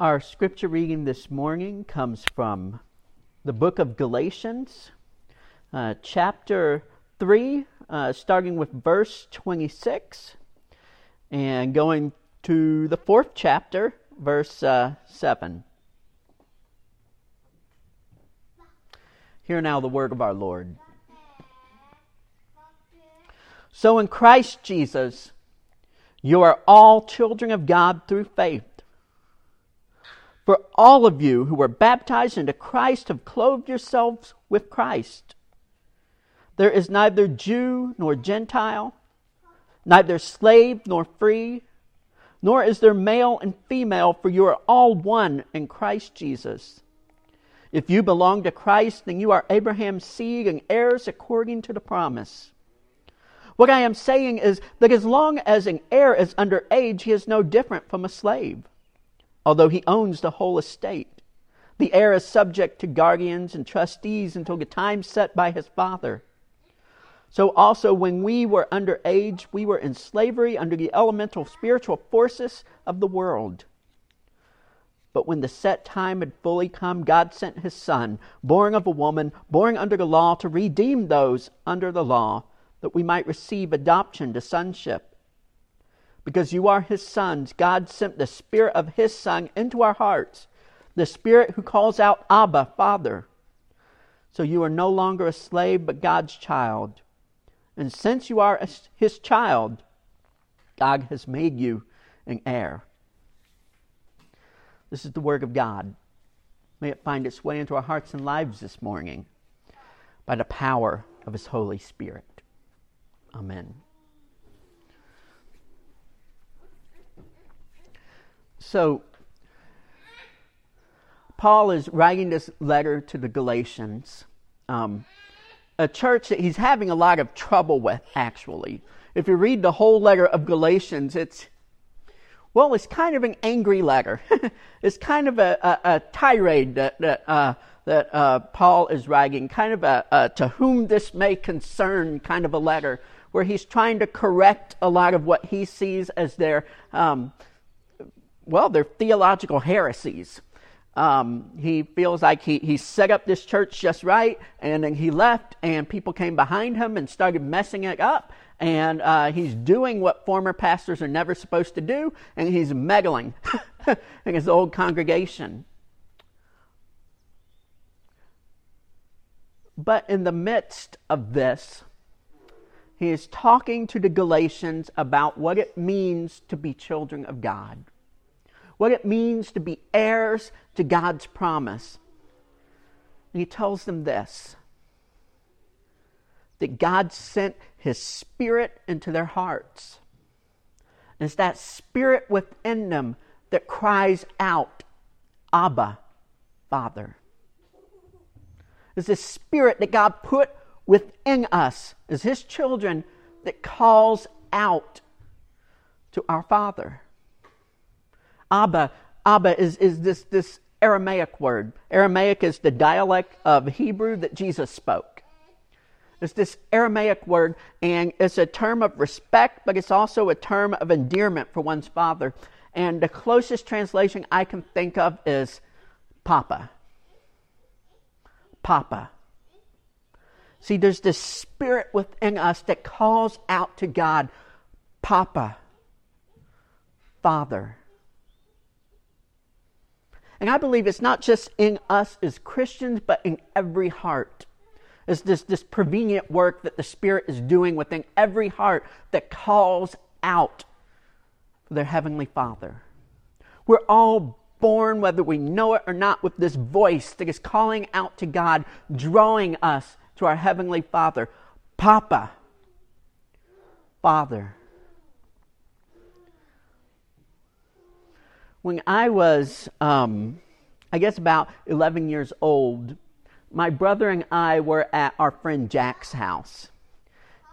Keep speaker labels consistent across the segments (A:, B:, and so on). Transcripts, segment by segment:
A: Our scripture reading this morning comes from the book of Galatians, uh, chapter 3, uh, starting with verse 26, and going to the fourth chapter, verse uh, 7. Hear now the word of our Lord. So in Christ Jesus, you are all children of God through faith. For all of you who were baptized into Christ have clothed yourselves with Christ. There is neither Jew nor Gentile, neither slave nor free, nor is there male and female, for you are all one in Christ Jesus. If you belong to Christ, then you are Abraham's seed and heirs according to the promise. What I am saying is that as long as an heir is under age, he is no different from a slave although he owns the whole estate. The heir is subject to guardians and trustees until the time set by his father. So also, when we were under age, we were in slavery under the elemental spiritual forces of the world. But when the set time had fully come, God sent his Son, born of a woman, born under the law, to redeem those under the law, that we might receive adoption to sonship because you are his sons, God sent the Spirit of his Son into our hearts, the Spirit who calls out, Abba, Father. So you are no longer a slave, but God's child. And since you are his child, God has made you an heir. This is the work of God. May it find its way into our hearts and lives this morning by the power of His Holy Spirit. Amen. So, Paul is writing this letter to the Galatians, um, a church that he's having a lot of trouble with, actually. If you read the whole letter of Galatians, it's, well, it's kind of an angry letter. it's kind of a, a, a tirade that, that, uh, that uh, Paul is writing, kind of a, a to whom this may concern kind of a letter, where he's trying to correct a lot of what he sees as their. Um, well, they're theological heresies. Um, he feels like he, he set up this church just right, and then he left, and people came behind him and started messing it up. And uh, he's doing what former pastors are never supposed to do, and he's meddling in his old congregation. But in the midst of this, he is talking to the Galatians about what it means to be children of God what it means to be heirs to God's promise. And he tells them this that God sent his spirit into their hearts. And it's that spirit within them that cries out, Abba, Father. It's this spirit that God put within us as his children that calls out to our Father. Abba, Abba is, is this, this Aramaic word. Aramaic is the dialect of Hebrew that Jesus spoke. It's this Aramaic word, and it's a term of respect, but it's also a term of endearment for one's father. And the closest translation I can think of is Papa. Papa. See, there's this spirit within us that calls out to God, Papa, Father. And I believe it's not just in us as Christians, but in every heart. It's this, this prevenient work that the Spirit is doing within every heart that calls out their Heavenly Father. We're all born, whether we know it or not, with this voice that is calling out to God, drawing us to our Heavenly Father. Papa, Father. When I was, um, I guess, about 11 years old, my brother and I were at our friend Jack's house.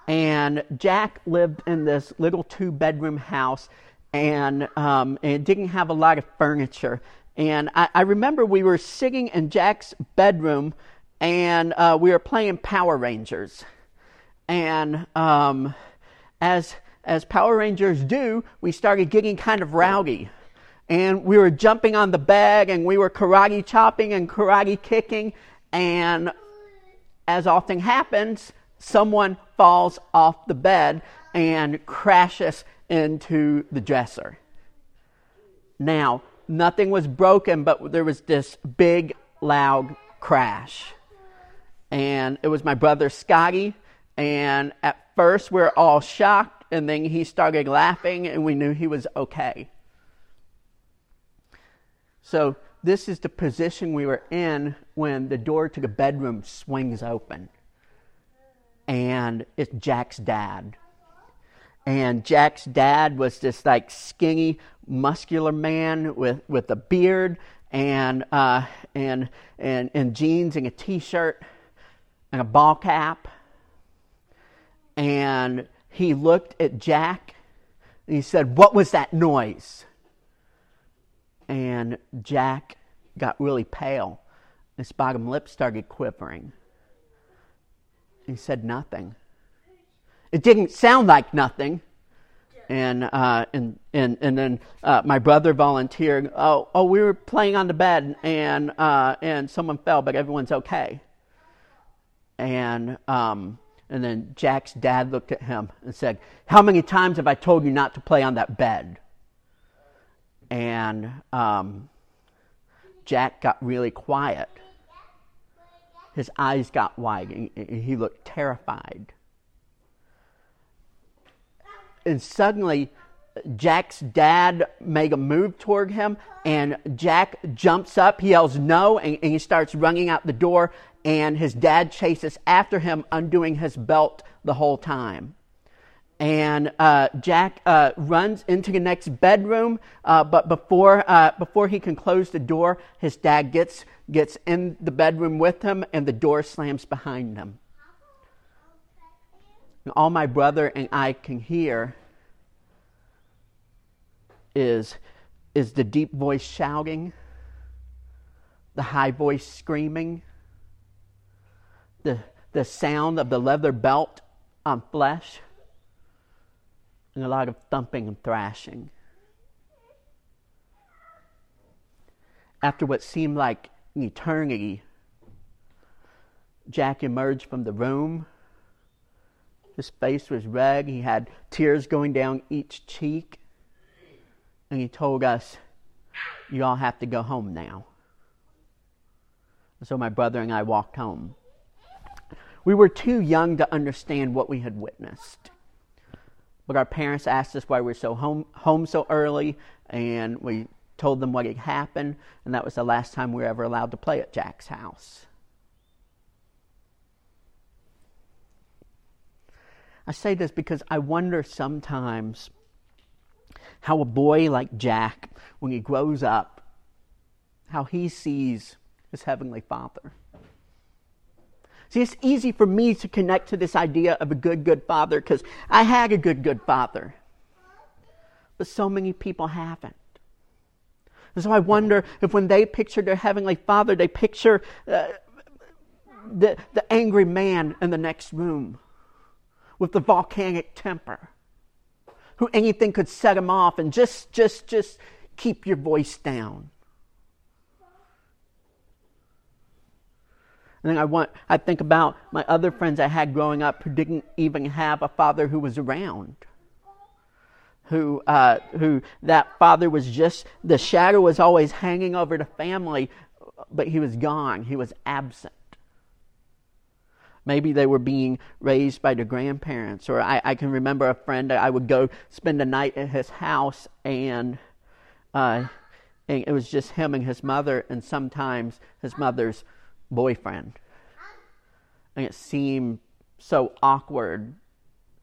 A: And Jack lived in this little two bedroom house and, um, and didn't have a lot of furniture. And I, I remember we were sitting in Jack's bedroom and uh, we were playing Power Rangers. And um, as, as Power Rangers do, we started getting kind of rowdy and we were jumping on the bed and we were karate chopping and karate kicking. And as often happens someone falls off the bed and crashes into the dresser. Now nothing was broken but there was this big loud crash. And it was my brother scotty. And at first we we're all shocked and then he started laughing and we knew he was okay so, this is the position we were in when the door to the bedroom swings open. And it's Jack's dad. And Jack's dad was this like skinny, muscular man with, with a beard and, uh, and, and, and jeans and a t shirt and a ball cap. And he looked at Jack and he said, What was that noise? And Jack got really pale. His bottom lip started quivering. He said nothing. It didn't sound like nothing. And uh, and and and then uh, my brother volunteered. Oh, oh, we were playing on the bed, and uh, and someone fell, but everyone's okay. And um, and then Jack's dad looked at him and said, "How many times have I told you not to play on that bed?" And um, Jack got really quiet. His eyes got wide, and he looked terrified. And suddenly, Jack's dad made a move toward him, and Jack jumps up. He yells no, and, and he starts running out the door. And his dad chases after him, undoing his belt the whole time and uh, Jack uh, runs into the next bedroom, uh, but before uh, before he can close the door, his dad gets gets in the bedroom with him, and the door slams behind them. And all my brother and I can hear is is the deep voice shouting, the high voice screaming, the the sound of the leather belt on flesh and a lot of thumping and thrashing. After what seemed like an eternity, Jack emerged from the room. His face was red. He had tears going down each cheek. And he told us, You all have to go home now. So my brother and I walked home. We were too young to understand what we had witnessed. But our parents asked us why we were so home, home so early, and we told them what had happened, and that was the last time we were ever allowed to play at Jack's house. I say this because I wonder sometimes how a boy like Jack, when he grows up, how he sees his heavenly father. See, it's easy for me to connect to this idea of a good, good father because I had a good, good father. But so many people haven't. And so I wonder if when they picture their heavenly father, they picture uh, the, the angry man in the next room with the volcanic temper who anything could set him off and just, just, just keep your voice down. And then I want I think about my other friends I had growing up who didn't even have a father who was around. Who uh, who that father was just the shadow was always hanging over the family, but he was gone. He was absent. Maybe they were being raised by their grandparents, or I, I can remember a friend I would go spend a night at his house, and uh, and it was just him and his mother, and sometimes his mother's boyfriend. And it seemed so awkward,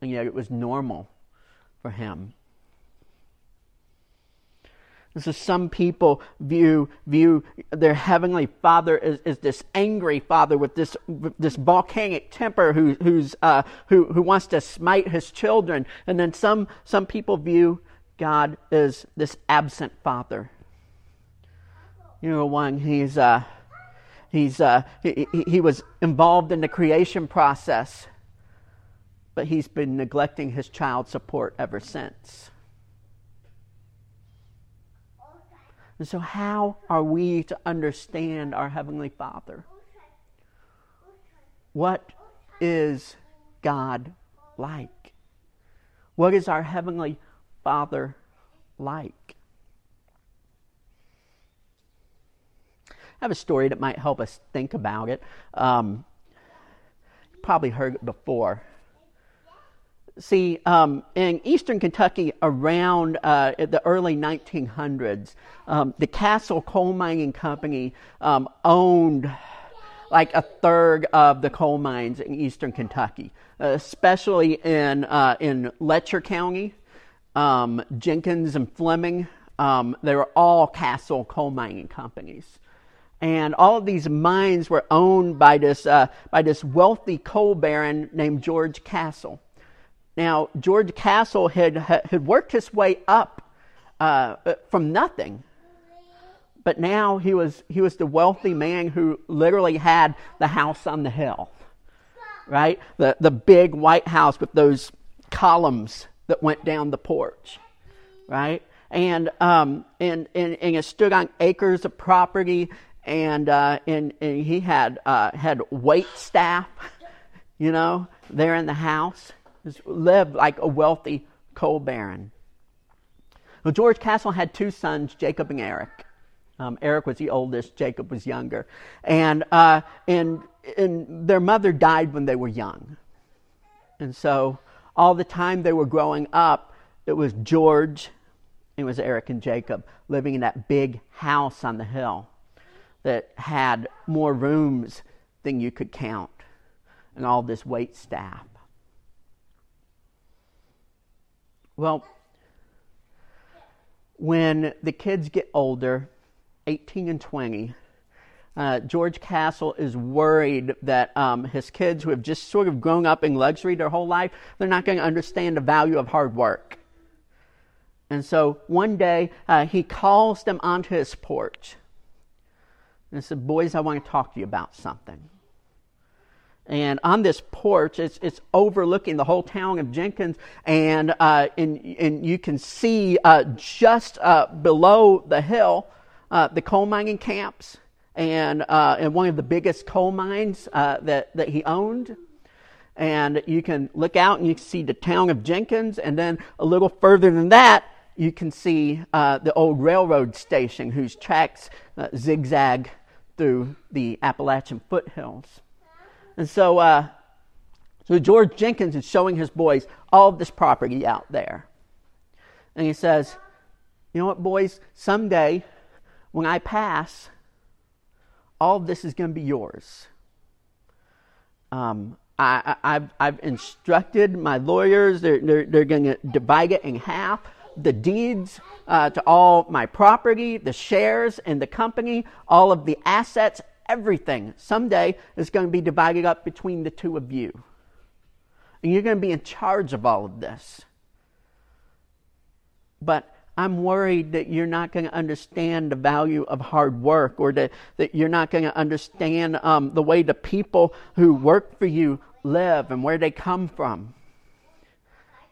A: and yet it was normal for him. And so some people view view their heavenly Father as, as this angry Father with this with this volcanic temper who who's uh, who who wants to smite his children, and then some some people view God as this absent Father. You know, one he's uh, He's, uh, he, he was involved in the creation process, but he's been neglecting his child support ever since. And so, how are we to understand our Heavenly Father? What is God like? What is our Heavenly Father like? I have a story that might help us think about it. Um, probably heard it before. See, um, in eastern Kentucky around uh, the early 1900s, um, the Castle Coal Mining Company um, owned like a third of the coal mines in eastern Kentucky, especially in, uh, in Letcher County, um, Jenkins and Fleming. Um, they were all Castle coal mining companies and all of these mines were owned by this uh, by this wealthy coal baron named George Castle. Now, George Castle had, had worked his way up uh, from nothing, but now he was, he was the wealthy man who literally had the house on the hill, right? The, the big white house with those columns that went down the porch, right? And, um, and, and, and it stood on acres of property, and, uh, and, and he had, uh, had wait staff, you know, there in the house lived like a wealthy coal baron. Well, George Castle had two sons, Jacob and Eric. Um, Eric was the oldest, Jacob was younger. And, uh, and, and their mother died when they were young. And so all the time they were growing up, it was George, it was Eric and Jacob living in that big house on the hill that had more rooms than you could count and all this wait staff. Well, when the kids get older, 18 and 20, uh, George Castle is worried that um, his kids, who have just sort of grown up in luxury their whole life, they're not going to understand the value of hard work. And so one day uh, he calls them onto his porch and said, Boys, I want to talk to you about something. And on this porch, it's, it's overlooking the whole town of Jenkins, and, uh, and, and you can see uh, just uh, below the hill uh, the coal mining camps and, uh, and one of the biggest coal mines uh, that, that he owned. And you can look out and you can see the town of Jenkins, and then a little further than that, you can see the old railroad station whose tracks zigzag through the Appalachian foothills. And so, uh, so George Jenkins is showing his boys all of this property out there. And he says, You know what, boys? Someday, when I pass, all of this is going to be yours. Um, I, have I've instructed my lawyers, they're, they're, they're going to divide it in half. The deeds uh, to all my property, the shares in the company, all of the assets, everything someday is going to be divided up between the two of you. And you're going to be in charge of all of this. But I'm worried that you're not going to understand the value of hard work or that, that you're not going to understand um, the way the people who work for you live and where they come from.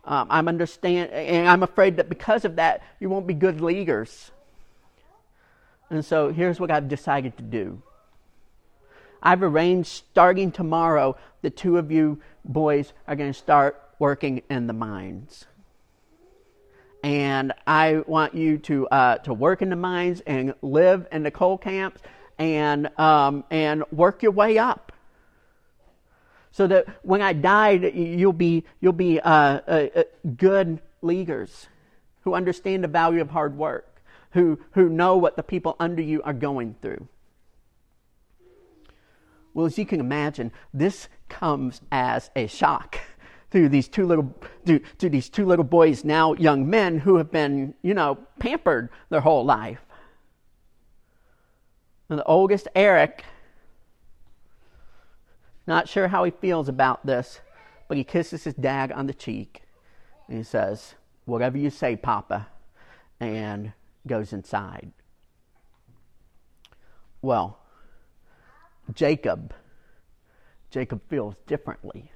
A: Um, I'm understand, and I'm afraid that because of that, you won't be good leaders. And so here's what I've decided to do. I've arranged starting tomorrow, the two of you boys are going to start working in the mines. And I want you to, uh, to work in the mines and live in the coal camps and, um, and work your way up. So that when I die, you'll be, you'll be uh, uh, uh, good leaguers who understand the value of hard work, who, who know what the people under you are going through. Well, as you can imagine, this comes as a shock to these two little to, to these two little boys, now young men who have been, you know, pampered their whole life. And the oldest, Eric, not sure how he feels about this, but he kisses his dad on the cheek and he says, Whatever you say, Papa, and goes inside. Well, Jacob, Jacob feels differently,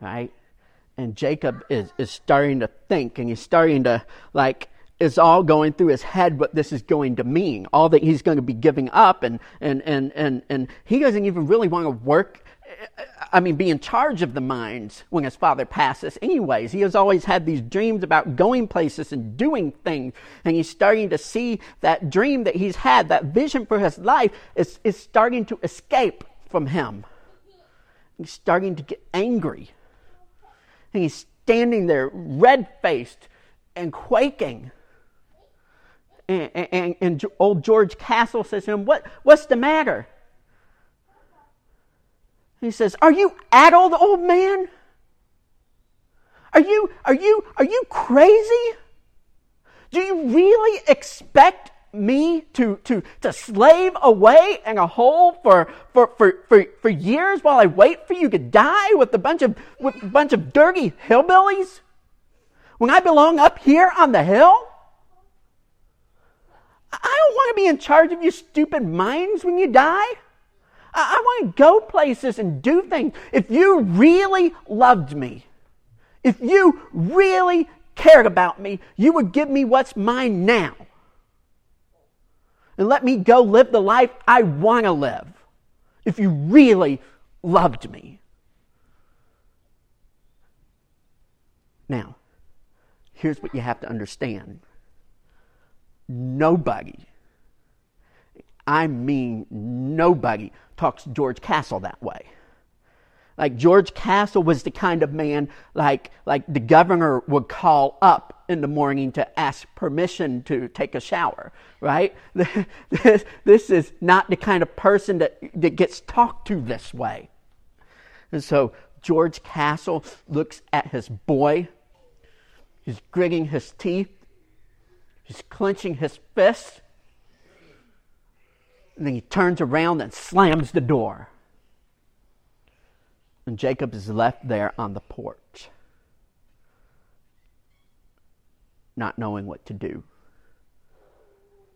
A: right? And Jacob is, is starting to think and he's starting to like is all going through his head what this is going to mean, all that he's going to be giving up, and, and, and, and, and he doesn't even really want to work I mean, be in charge of the mines when his father passes. Anyways, he has always had these dreams about going places and doing things. And he's starting to see that dream that he's had, that vision for his life, is, is starting to escape from him. He's starting to get angry. And he's standing there, red faced and quaking. And, and, and, old George Castle says to him, what, What's the matter? He says, Are you addled, old man? Are you, are you, are you crazy? Do you really expect me to, to, to slave away in a hole for, for, for, for, for years while I wait for you to die with a bunch of, with a bunch of dirty hillbillies? When I belong up here on the hill? I don't want to be in charge of your stupid minds when you die. I, want to go places and do things. If you really loved me, if you really cared about me, you would give me what's mine now. And let me go live the life I want to live. If you really loved me. Now, here's what you have to understand nobody, I mean nobody, talks George Castle that way. Like George Castle was the kind of man like like the governor would call up in the morning to ask permission to take a shower, right? This, this is not the kind of person that, that gets talked to this way. And so George Castle looks at his boy. He's gritting his teeth. He's clenching his fists. And then he turns around and slams the door. And Jacob is left there on the porch, not knowing what to do.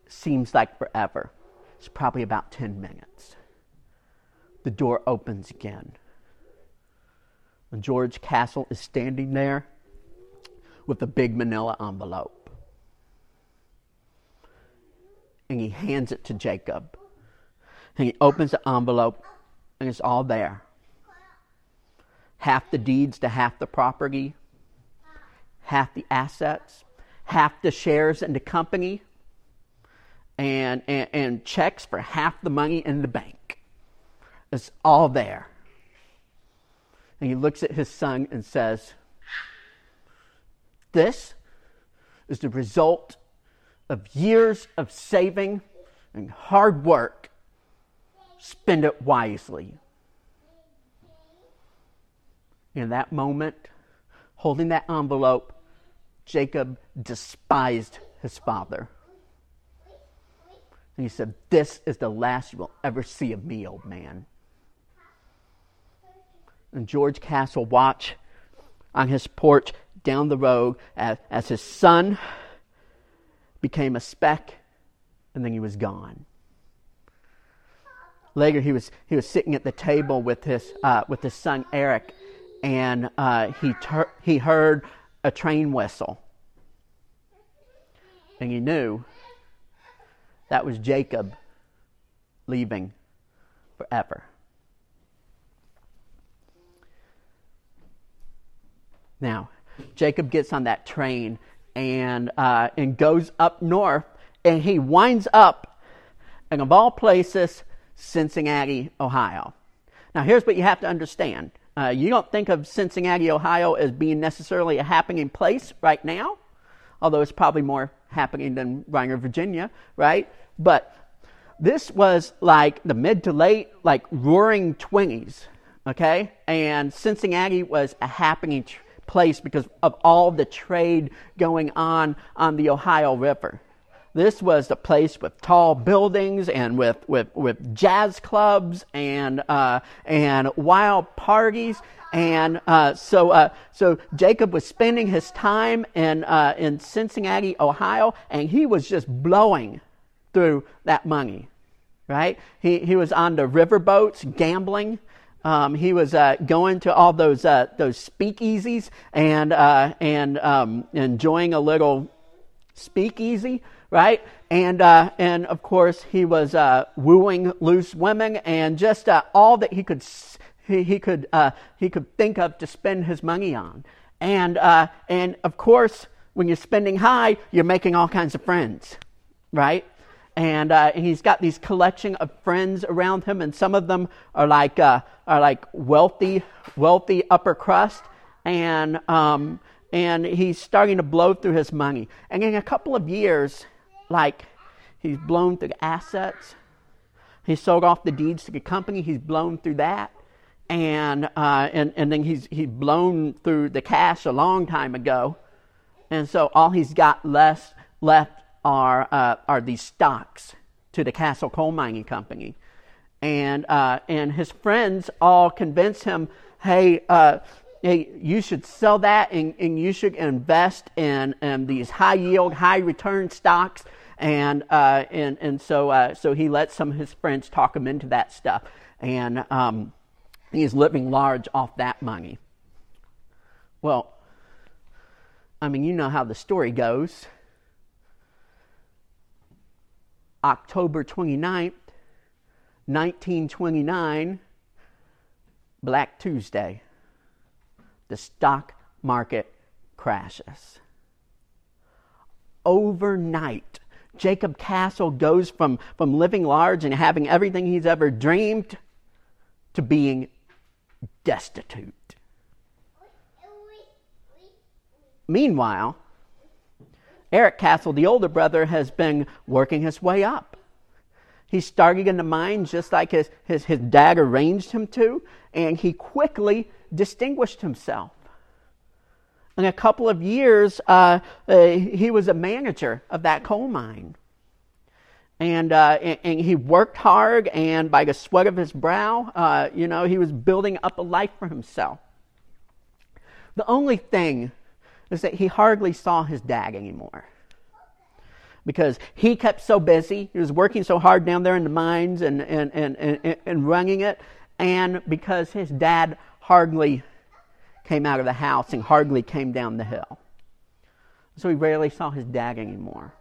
A: Seems like forever. It's probably about 10 minutes. The door opens again. And George Castle is standing there with a big manila envelope. And he hands it to Jacob. And he opens the envelope, and it's all there half the deeds to half the property, half the assets, half the shares in the company, and, and, and checks for half the money in the bank. It's all there. And he looks at his son and says, This is the result of years of saving and hard work spend it wisely. In that moment, holding that envelope, Jacob despised his father. And he said, This is the last you will ever see of me, old man. And George Castle watched on his porch down the road as, as his son became a speck and then he was gone. Later, he was, he was sitting at the table with his, uh, with his son Eric, and uh, he, ter- he heard a train whistle. And he knew that was Jacob leaving forever. Now, Jacob gets on that train and, uh, and goes up north, and he winds up, and of all places, Cincinnati, Ohio. Now, here's what you have to understand. Uh, you don't think of Cincinnati, Ohio as being necessarily a happening place right now, although it's probably more happening than Rhino, Virginia, right? But this was like the mid to late, like roaring 20s, okay? And Cincinnati was a happening tr- place because of all the trade going on on the Ohio River. This was a place with tall buildings and with, with, with jazz clubs and, uh, and wild parties. And uh, so, uh, so Jacob was spending his time in, uh, in Cincinnati, Ohio, and he was just blowing through that money, right? He, he was on the riverboats gambling. Um, he was uh, going to all those uh, those speakeasies and uh, and um, enjoying a little speakeasy, right? And uh, and of course he was uh, wooing loose women and just uh, all that he could he, he could he could think of to spend his money on. And and of course, when you're spending high, you're making all kinds of friends, right? And, uh, he's got these collection of friends around him, and some of them are like are like wealthy wealthy upper crust, and um, and he's starting to blow through his money. And in a couple of years, like he's blown through assets. He sold off the deeds to the company. He's blown through that, and uh, and and then he's he's blown through the cash a long time ago, and so all he's got less left are uh, are these stocks to the Castle Coal Mining Company, and uh, and his friends all convince him, hey uh, hey, you should sell that and, and you should invest in, in these high yield, high return stocks. And, uh, and, and so, uh, so he lets some of his friends talk him into that stuff. And um, he's living large off that money. Well, I mean, you know how the story goes. October 29th, 1929, Black Tuesday the stock market crashes. Overnight, Jacob Castle goes from, from living large and having everything he's ever dreamed to being destitute. Meanwhile, Eric Castle, the older brother, has been working his way up. He's starting in the mines just like his, his, his dad arranged him to, and he quickly distinguished himself. In a couple of years, uh, uh, he was a manager of that coal mine. And, uh, and, and, he worked hard, and by the sweat of his brow, uh, you know, he was building up a life for himself. The only thing is that he hardly saw his dad anymore because he kept so busy. He was working so hard down there in the mines and, and, and, and, and running it. And because his dad hardly came out of the house and hardly came down the hill. So he rarely saw his dad anymore.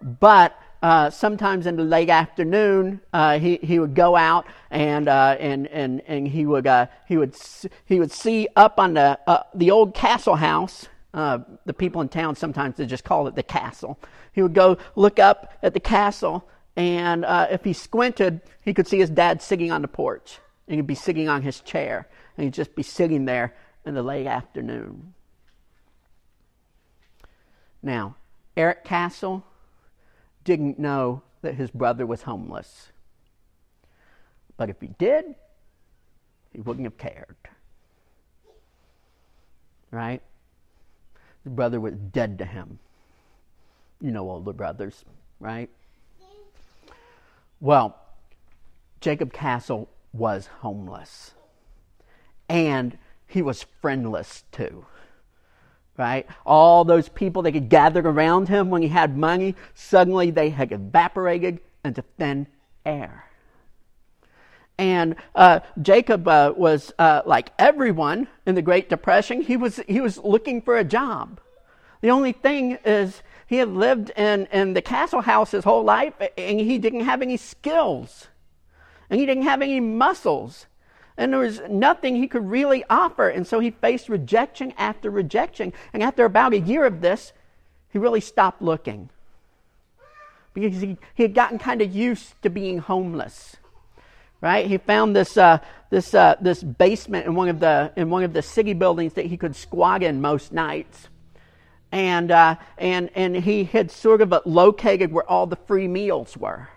A: But uh, sometimes in the late afternoon, uh, he, he would go out and, uh, and, and, and he, would, uh, he, would, he would see up on the, uh, the old castle house. Uh, the people in town sometimes they just call it the castle. He would go look up at the castle, and if he squinted, he could see his dad sitting on the porch and he'd be sitting on his chair, and he'd just be sitting there in the late afternoon. Now, Eric Castle didn't know that his brother was homeless. But if he did, he wouldn't have cared. Right? His brother was dead to him. You know older brothers, right? Well, Jacob Castle was homeless. And he was friendless too. Right? All those people that had gathered around him when he had money, suddenly they had evaporated into thin air. And uh, Jacob uh, was uh, like everyone in the Great Depression. He was he was looking for a job. The only thing is he had lived in, in the castle house his whole life, and he didn't have any skills and he didn't have any muscles. And there was nothing he could really offer. And so he faced rejection after rejection. And after about a year of this, he really stopped looking. Because he, he had gotten kind of used to being homeless. Right? He found this, uh, this, uh, this basement in one, of the, in one of the city buildings that he could squat in most nights. And, uh, and, and he had sort of located where all the free meals were.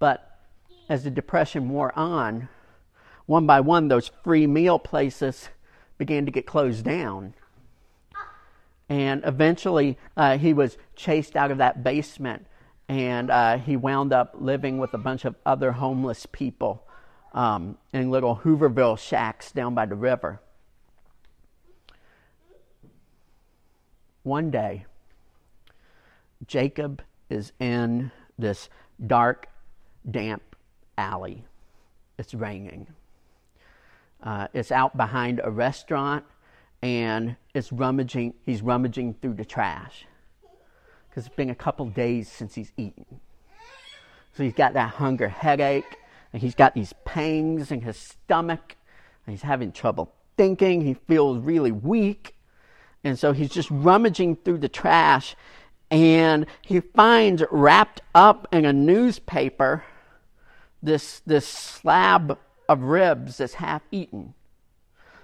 A: But as the Depression wore on, one by one, those free meal places began to get closed down. And eventually, uh, he was chased out of that basement and uh, he wound up living with a bunch of other homeless people um, in little Hooverville shacks down by the river. One day, Jacob is in this dark damp alley. It's raining. Uh, it's out behind a restaurant, and it's rummaging. He's rummaging through the trash because it's been a couple days since he's eaten. So he's got that hunger headache, and he's got these pangs in his stomach, and he's having trouble thinking. He feels really weak, and so he's just rummaging through the trash, and he finds wrapped up in a newspaper this this slab of ribs that's half eaten.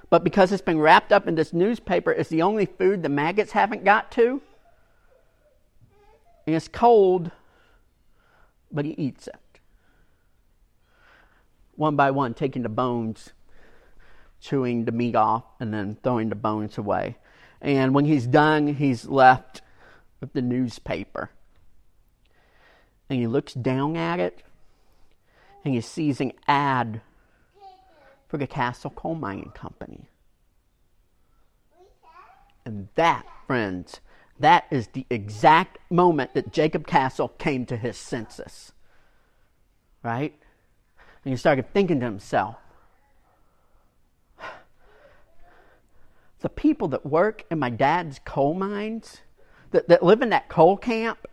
A: But because it's been wrapped up in this newspaper, it's the only food the maggots haven't got to. And it's cold, but he eats it. One by one, taking the bones, chewing the meat off, and then throwing the bones away. And when he's done, he's left with the newspaper. And he looks down at it, and he sees an ad for the Castle Coal Mining Company. And that, friends, that is the exact moment that Jacob Castle came to his senses. Right? And he started thinking to himself, the people that work in my dad's coal mines, that, that live in that coal camp,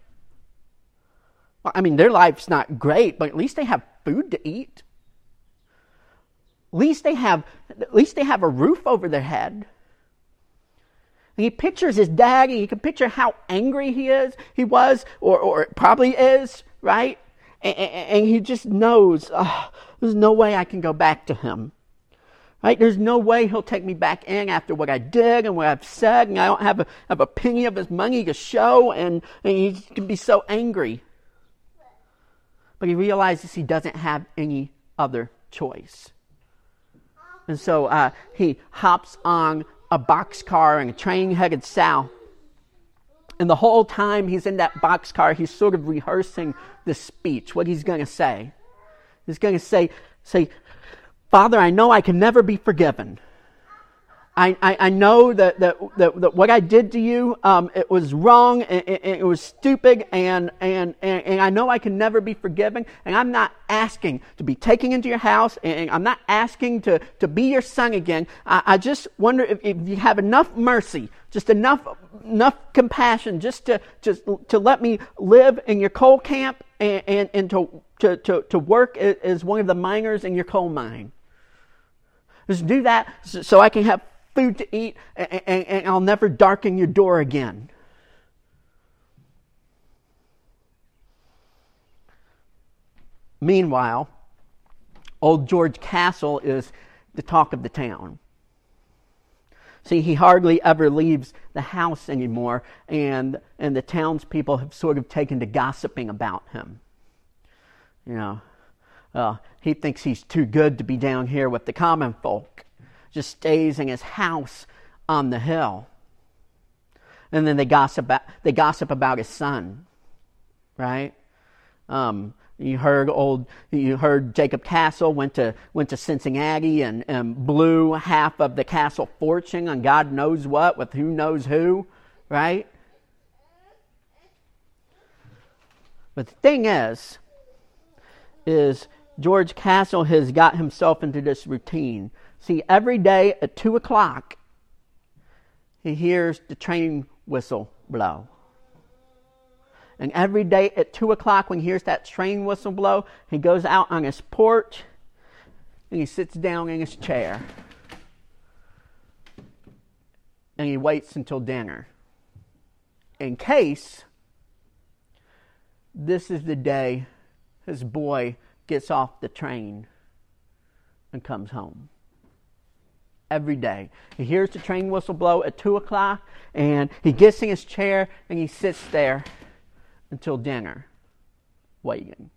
A: I mean, their life's not great, but at least they have food to eat. At least they have, at least they have a roof over their head. And he pictures his daddy. He can picture how angry he is, he was, or, or probably is, right? And, and, he just knows, oh, there's no way I can go back to him. Right? There's no way he'll take me back in after what I did and what I've said, and I don't have a, have a penny of his money to show, and, and he can be so angry. But he realizes he doesn't have any other choice. And so uh, he hops on a boxcar and a train headed south. And the whole time he's in that boxcar, he's sort of rehearsing the speech, what he's going to say. He's going to say, say, Father, I know I can never be forgiven. I, I, I know that, that, that, that, what I did to you, um, it was wrong, it, it, it, was stupid, and, and, and, and I know I can never be forgiven, and I'm not asking to be taken into your house, and I'm not asking to, to be your son again. I, I just wonder if, if you have enough mercy, just enough, enough compassion, just to, just to let me live in your coal camp and, and, and to, to, to, to work as one of the miners in your coal mine. Just do that so I can have food to eat, and, and, and I'll never darken your door again. Meanwhile, old George Castle is the talk of the town. See, he hardly ever leaves the house anymore, and, and the townspeople have sort of taken to gossiping about him. You know, uh, he thinks he's too good to be down here with the common folk just stays in his house on the hill. And then they gossip about, they gossip about his son, right? Um, you heard old, you heard Jacob Castle went to went to Cincinnati and, and blew half of the castle fortune on God knows what with who knows who, right? But the thing is, is George Castle has got himself into this routine See, every day at 2 o'clock, he hears the train whistle blow. And every day at 2 o'clock, when he hears that train whistle blow, he goes out on his porch and he sits down in his chair. And he waits until dinner. In case this is the day his boy gets off the train and comes home every day. He hears the train whistle blow at 2 o'clock, and he gets in his chair and he sits there until dinner, waiting.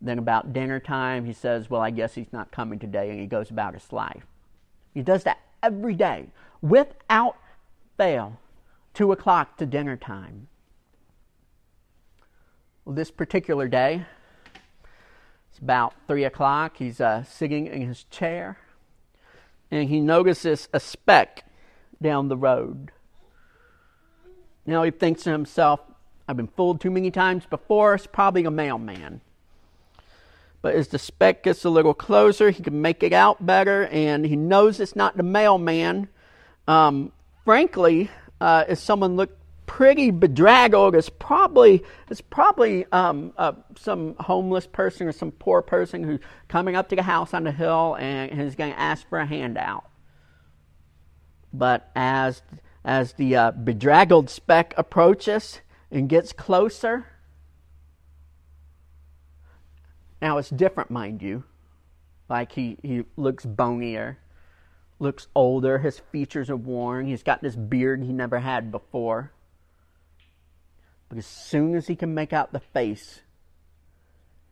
A: Then, about dinner time, he says, Well, I guess he's not coming today, and he goes about his life. He does that every day, without fail, 2 o'clock to dinner time. Well, this particular day, it's about 3 o'clock. He's uh, sitting in his chair and he notices a speck down the road. Now he thinks to himself, I've been fooled too many times before, it's probably a mailman. But as the speck gets a little closer, he can make it out better, and he knows it's not the mailman. um, frankly, uh, if someone looked pretty bedraggled, it's probably it's probably um, uh, some homeless person or some poor person who's coming up to the house on the hill and is going to ask for a handout. But as as the uh, bedraggled speck approaches and gets closer, now it's different, mind you. Like he, he looks bonier, looks older, his features are worn, he's got this beard he never had before. But as soon as he can make out the face,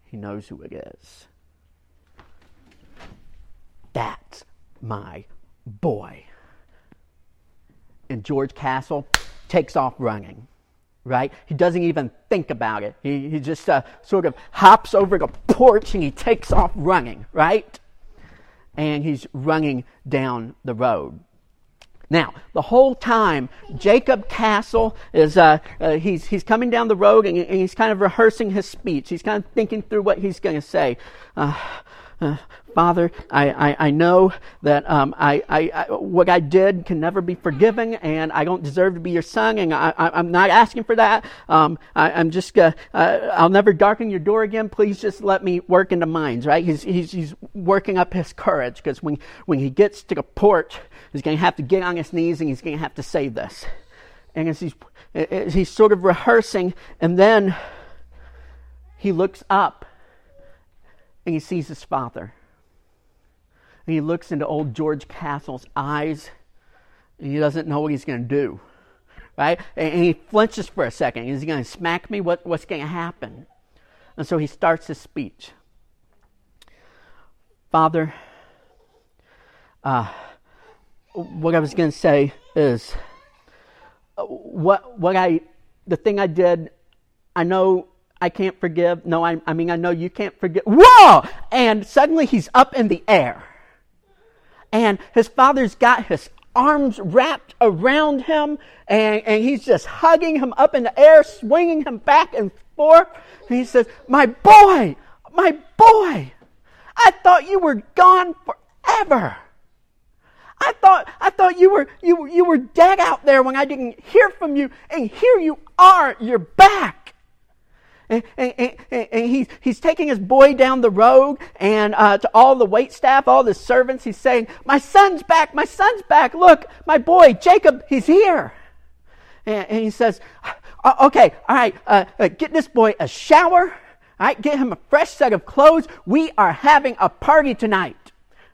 A: he knows who it is. That's my boy. And George Castle takes off running, right? He doesn't even think about it. He, he just uh, sort of hops over the porch and he takes off running, right? And he's running down the road. Now, the whole time, Jacob Castle is, uh, uh, he's, he's coming down the road and, and, he's kind of rehearsing his speech. He's kind of thinking through what he's going to say. Uh, uh, Father, I, I, I, know that um, I, I, what I did can never be forgiven, and I don't deserve to be your son, and I, am not asking for that. Um, I, am just, uh, uh, I'll never darken your door again. Please just let me work into minds, right? He's, he's, he's working up his courage because when, when he gets to the porch, he's going to have to get on his knees and he's going to have to say this. And as he's, as he's sort of rehearsing, and then he looks up and he sees his father. And he looks into old George Castle's eyes and he doesn't know what he's going to do. Right? And he flinches for a second. Is he going to smack me? What, what's going to happen? And so he starts his speech. Father, uh, what I was going to say is uh, what, what I, the thing I did, I know I can't forgive. No, I, I mean, I know you can't forgive. Whoa! And suddenly he's up in the air. And his father's got his arms wrapped around him and, and he's just hugging him up in the air, swinging him back and forth. And he says, My boy, my boy, I thought you were gone forever. I thought I thought you were you you were dead out there when I didn't hear from you, and here you are. You're back and, and, and, he's, he's taking his boy down the road and uh, to all the wait staff, all the servants, he's saying, My son's back, my son's back. Look, my boy, Jacob, he's here. And, and he says, Okay, all right, uh, uh, get this boy a shower. All right, get him a fresh set of clothes. We are having a party tonight.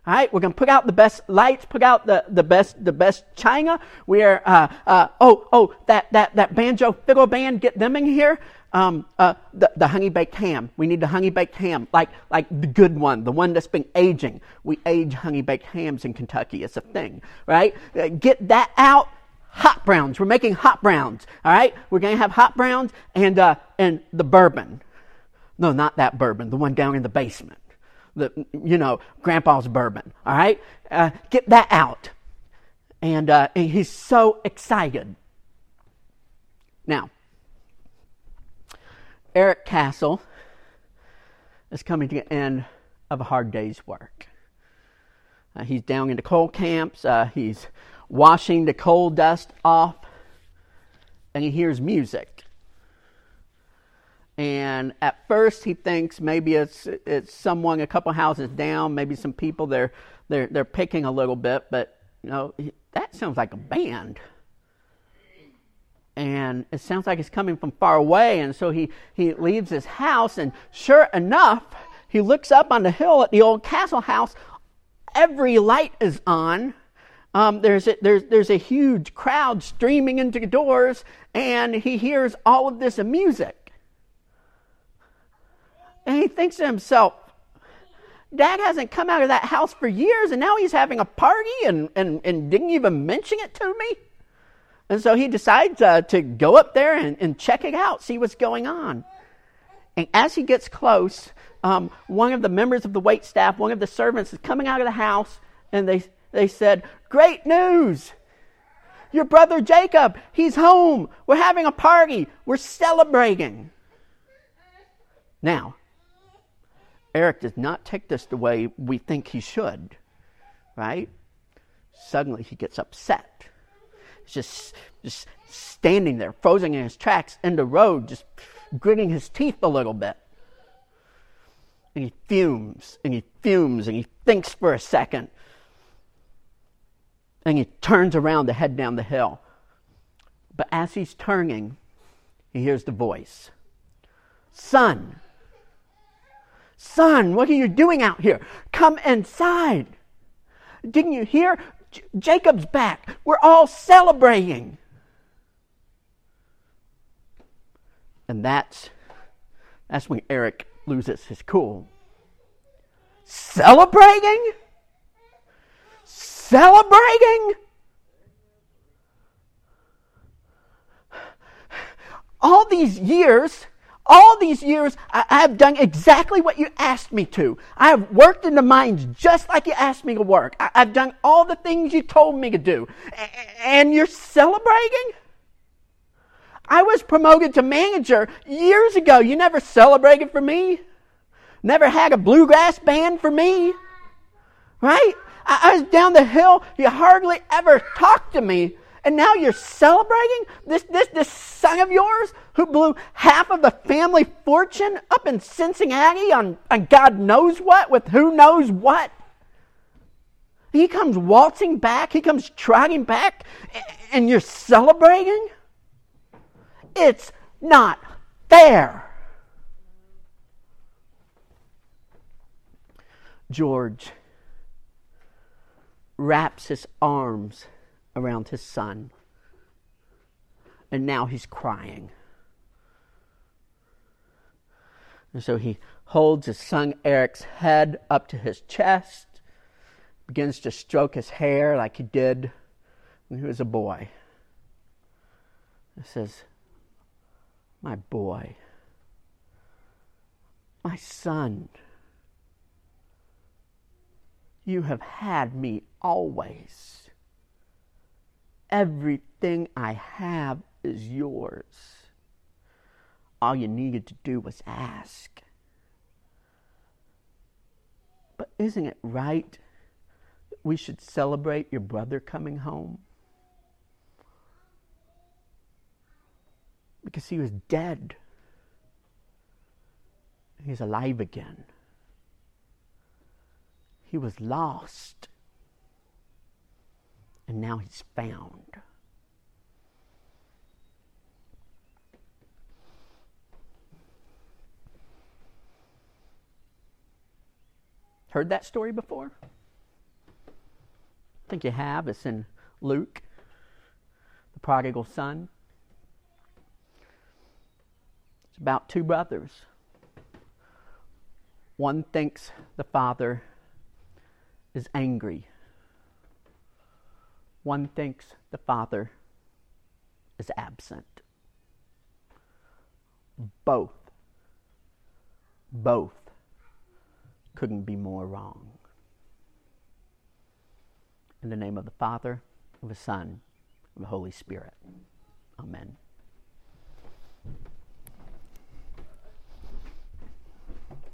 A: All right, we're to put out the best lights, put out the, the best the best china. We are uh, uh, oh oh that that that banjo fiddle band, get them in here um, uh, the, the honey baked ham. We need the honey baked ham, like, like the good one, the one that's been aging. We age honey baked hams in Kentucky. It's a thing, right? Uh, get that out. Hot browns. We're making hot browns. All right. We're going to have hot browns and, uh, and the bourbon. No, not that bourbon. The one down in the basement. The, you know, grandpa's bourbon. All right. Uh, get that out. And, uh, and he's so excited. Now, Eric Castle is coming to the end of a hard day's work. Uh, he's down in the coal camps. Uh, he's washing the coal dust off, and he hears music. And at first, he thinks maybe it's it's someone a couple houses down, maybe some people they're they're they're picking a little bit, but you know that sounds like a band and it sounds like it's coming from far away. And so he, he leaves his house, and sure enough, he looks up on the hill at the old castle house. Every light is on. Um, there's, a, there's, there's a huge crowd streaming into the doors, and he hears all of this music. And he thinks to himself, Dad hasn't come out of that house for years, and now he's having a party and, and, and didn't even mention it to me? And so he decides uh, to go up there and, and, check it out, see what's going on. And as he gets close, um, one of the members of the wait staff, one of the servants, is coming out of the house, and they, they said, Great news! Your brother Jacob, he's home. We're having a party. We're celebrating. Now, Eric does not take this the way we think he should, right? Suddenly he gets upset. Just, just standing there, frozen in his tracks in the road, just gritting his teeth a little bit. And he fumes and he fumes and he thinks for a second. And he turns around to head down the hill. But as he's turning, he hears the voice Son, son, what are you doing out here? Come inside. Didn't you hear? J- Jacob's back. We're all celebrating. And that's that's when Eric loses his cool. Celebrating? Celebrating? All these years, all these years, I, have done exactly what you asked me to. I have worked in the mines just like you asked me to work. I, have done all the things you told me to do. and you're celebrating? I was promoted to manager years ago. You never celebrated for me. Never had a bluegrass band for me. Right? I, I was down the hill. You hardly ever talked to me. And now you're celebrating this, this, this son of yours who blew half of the family fortune up in Cincinnati on, on God knows what with who knows what. He comes waltzing back, he comes trotting back, and you're celebrating? It's not fair. George wraps his arms around his son, and now he's crying. And so he holds his son Eric's head up to his chest, begins to stroke his hair like he did when he was a boy. He says, my boy, my son. You have had me always. Everything I have is yours. All you needed to do was ask. But isn't it right that we should celebrate your brother coming home? because he was dead. He's alive again. He was lost, and now he's found. Heard that story before? I think you have. It's in Luke, the prodigal son. It's about two brothers. One thinks the father is angry. One thinks the father is absent. Both, both couldn't be more wrong. In the name of the Father, of the Son, of the Holy Spirit. Amen.